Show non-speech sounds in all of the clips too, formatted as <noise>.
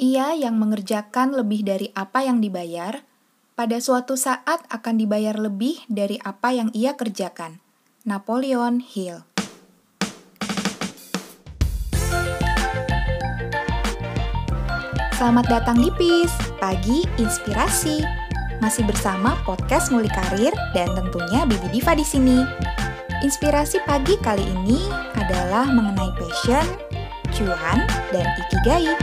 Ia yang mengerjakan lebih dari apa yang dibayar, pada suatu saat akan dibayar lebih dari apa yang ia kerjakan. Napoleon Hill Selamat datang di PIS, Pagi Inspirasi. Masih bersama podcast Muli Karir dan tentunya Bibi Diva di sini. Inspirasi pagi kali ini adalah mengenai passion, cuan, dan ikigai.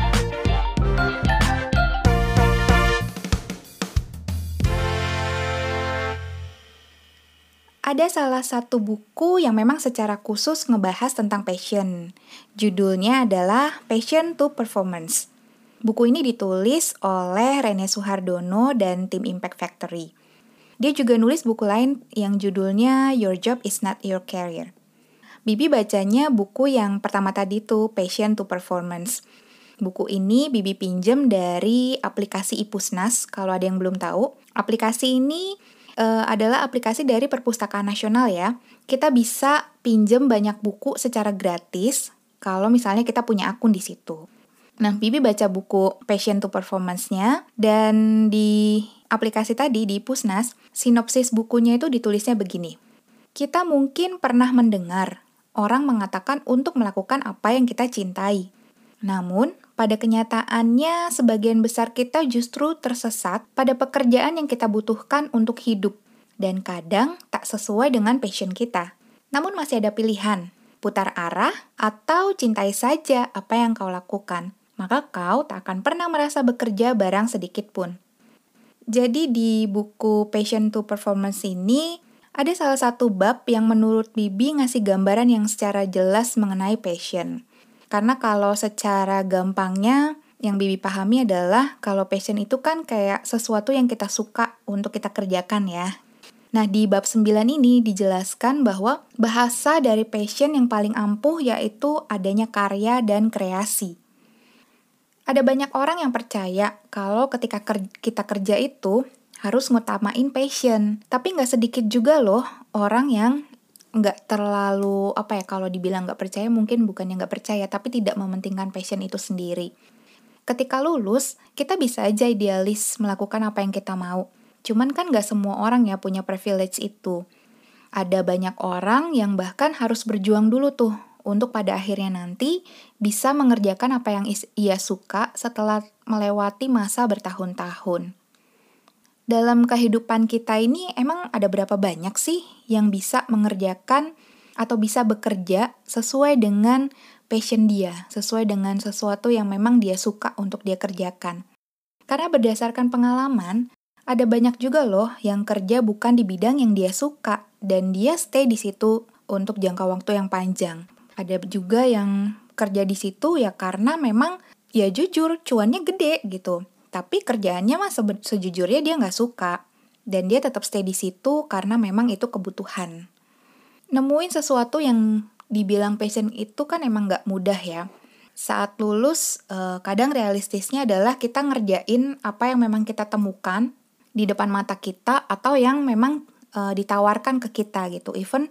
Ada salah satu buku yang memang secara khusus ngebahas tentang passion. Judulnya adalah Passion to Performance. Buku ini ditulis oleh Rene Suhardono dan tim Impact Factory. Dia juga nulis buku lain yang judulnya Your Job is Not Your Career. Bibi bacanya buku yang pertama tadi tuh Passion to Performance. Buku ini Bibi pinjem dari aplikasi Ipusnas, kalau ada yang belum tahu. Aplikasi ini uh, adalah aplikasi dari Perpustakaan Nasional ya. Kita bisa pinjem banyak buku secara gratis kalau misalnya kita punya akun di situ. Nah, Bibi baca buku Passion to Performance-nya dan di aplikasi tadi di Pusnas, sinopsis bukunya itu ditulisnya begini. Kita mungkin pernah mendengar orang mengatakan untuk melakukan apa yang kita cintai. Namun, pada kenyataannya, sebagian besar kita justru tersesat pada pekerjaan yang kita butuhkan untuk hidup, dan kadang tak sesuai dengan passion kita. Namun, masih ada pilihan: putar arah atau cintai saja apa yang kau lakukan, maka kau tak akan pernah merasa bekerja barang sedikit pun. Jadi, di buku Passion to Performance ini, ada salah satu bab yang menurut Bibi ngasih gambaran yang secara jelas mengenai passion. Karena kalau secara gampangnya yang Bibi pahami adalah kalau passion itu kan kayak sesuatu yang kita suka untuk kita kerjakan ya. Nah, di bab 9 ini dijelaskan bahwa bahasa dari passion yang paling ampuh yaitu adanya karya dan kreasi. Ada banyak orang yang percaya kalau ketika kita kerja itu harus ngutamain passion. Tapi nggak sedikit juga loh orang yang nggak terlalu apa ya kalau dibilang nggak percaya mungkin bukan yang nggak percaya tapi tidak mementingkan passion itu sendiri. Ketika lulus kita bisa aja idealis melakukan apa yang kita mau. Cuman kan nggak semua orang ya punya privilege itu. Ada banyak orang yang bahkan harus berjuang dulu tuh untuk pada akhirnya nanti bisa mengerjakan apa yang ia suka setelah melewati masa bertahun-tahun dalam kehidupan kita ini emang ada berapa banyak sih yang bisa mengerjakan atau bisa bekerja sesuai dengan passion dia, sesuai dengan sesuatu yang memang dia suka untuk dia kerjakan. Karena berdasarkan pengalaman, ada banyak juga loh yang kerja bukan di bidang yang dia suka dan dia stay di situ untuk jangka waktu yang panjang. Ada juga yang kerja di situ ya karena memang ya jujur cuannya gede gitu tapi kerjaannya mah sejujurnya dia nggak suka dan dia tetap stay di situ karena memang itu kebutuhan. Nemuin sesuatu yang dibilang passion itu kan emang nggak mudah ya. Saat lulus, eh, kadang realistisnya adalah kita ngerjain apa yang memang kita temukan di depan mata kita atau yang memang eh, ditawarkan ke kita gitu. Even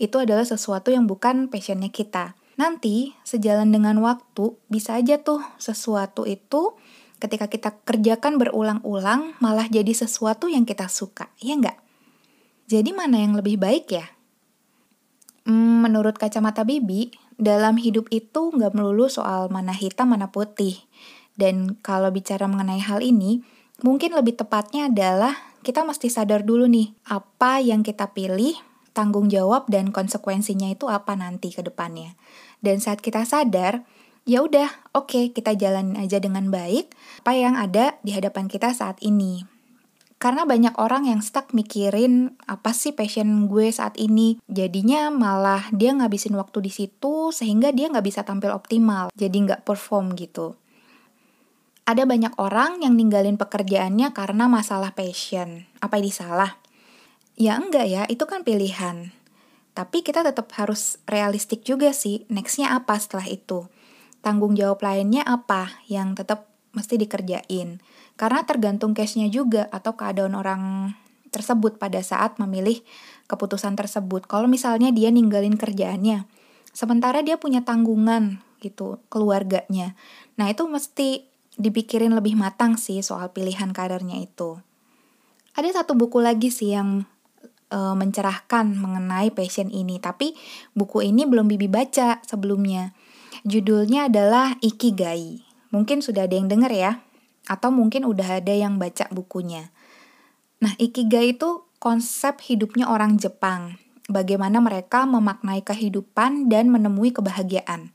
itu adalah sesuatu yang bukan passionnya kita. Nanti, sejalan dengan waktu, bisa aja tuh sesuatu itu ketika kita kerjakan berulang-ulang malah jadi sesuatu yang kita suka, ya nggak? Jadi mana yang lebih baik ya? Hmm, menurut kacamata Bibi, dalam hidup itu nggak melulu soal mana hitam mana putih. Dan kalau bicara mengenai hal ini, mungkin lebih tepatnya adalah kita mesti sadar dulu nih, apa yang kita pilih, tanggung jawab dan konsekuensinya itu apa nanti ke depannya. Dan saat kita sadar, ya udah, oke, okay, kita jalanin aja dengan baik apa yang ada di hadapan kita saat ini. Karena banyak orang yang stuck mikirin apa sih passion gue saat ini. Jadinya malah dia ngabisin waktu di situ sehingga dia nggak bisa tampil optimal. Jadi nggak perform gitu. Ada banyak orang yang ninggalin pekerjaannya karena masalah passion. Apa ini salah? Ya enggak ya, itu kan pilihan. Tapi kita tetap harus realistik juga sih, nextnya apa setelah itu tanggung jawab lainnya apa yang tetap mesti dikerjain. Karena tergantung case-nya juga atau keadaan orang tersebut pada saat memilih keputusan tersebut. Kalau misalnya dia ninggalin kerjaannya, sementara dia punya tanggungan gitu keluarganya. Nah, itu mesti dipikirin lebih matang sih soal pilihan karirnya itu. Ada satu buku lagi sih yang e, mencerahkan mengenai passion ini, tapi buku ini belum Bibi baca sebelumnya. Judulnya adalah Ikigai. Mungkin sudah ada yang dengar ya, atau mungkin udah ada yang baca bukunya. Nah, Ikigai itu konsep hidupnya orang Jepang. Bagaimana mereka memaknai kehidupan dan menemui kebahagiaan.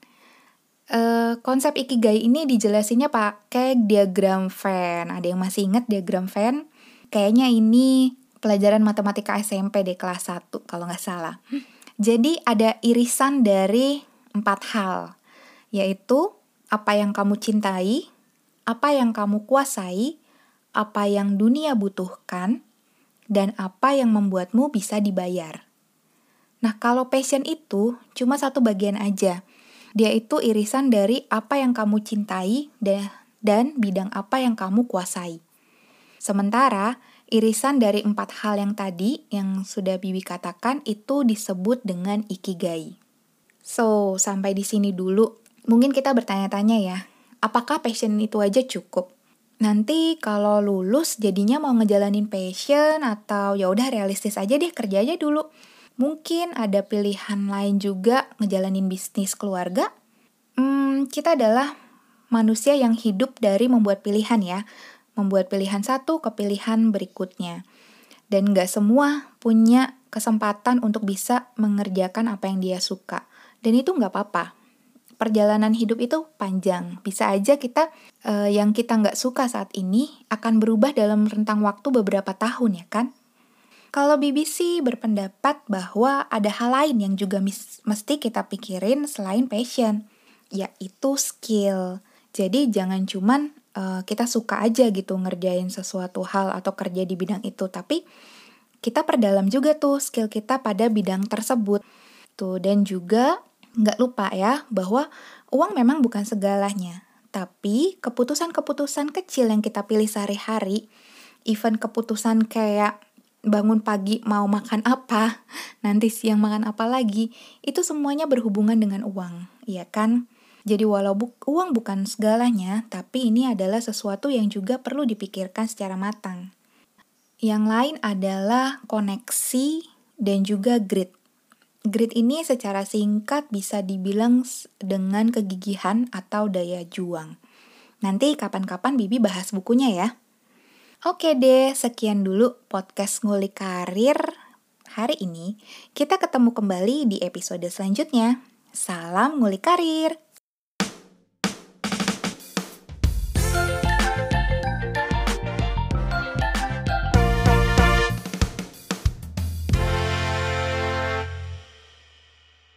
Uh, konsep Ikigai ini dijelasinnya pakai diagram Venn. Ada yang masih ingat diagram Venn? Kayaknya ini pelajaran matematika SMP di kelas 1 kalau nggak salah. Jadi ada irisan dari empat hal, yaitu apa yang kamu cintai, apa yang kamu kuasai, apa yang dunia butuhkan, dan apa yang membuatmu bisa dibayar. Nah, kalau passion itu cuma satu bagian aja. Dia itu irisan dari apa yang kamu cintai dan bidang apa yang kamu kuasai. Sementara, irisan dari empat hal yang tadi yang sudah Bibi katakan itu disebut dengan ikigai. So, sampai di sini dulu. Mungkin kita bertanya-tanya ya, apakah passion itu aja cukup? nanti kalau lulus jadinya mau ngejalanin passion atau ya udah realistis aja deh kerja aja dulu. Mungkin ada pilihan lain juga ngejalanin bisnis keluarga. Hmm, kita adalah manusia yang hidup dari membuat pilihan ya. Membuat pilihan satu ke pilihan berikutnya. Dan gak semua punya kesempatan untuk bisa mengerjakan apa yang dia suka. Dan itu gak apa-apa perjalanan hidup itu panjang. Bisa aja kita uh, yang kita nggak suka saat ini akan berubah dalam rentang waktu beberapa tahun ya kan? Kalau BBC berpendapat bahwa ada hal lain yang juga mesti kita pikirin selain passion, yaitu skill. Jadi jangan cuman uh, kita suka aja gitu ngerjain sesuatu hal atau kerja di bidang itu, tapi kita perdalam juga tuh skill kita pada bidang tersebut. Tuh dan juga nggak lupa ya bahwa uang memang bukan segalanya. Tapi keputusan-keputusan kecil yang kita pilih sehari-hari, even keputusan kayak bangun pagi mau makan apa, <laughs> nanti siang makan apa lagi, itu semuanya berhubungan dengan uang, iya kan? Jadi walau bu uang bukan segalanya, tapi ini adalah sesuatu yang juga perlu dipikirkan secara matang. Yang lain adalah koneksi dan juga grit. Grit ini secara singkat bisa dibilang dengan kegigihan atau daya juang. Nanti kapan-kapan Bibi bahas bukunya ya. Oke deh, sekian dulu podcast ngulik karir hari ini. Kita ketemu kembali di episode selanjutnya. Salam ngulik karir.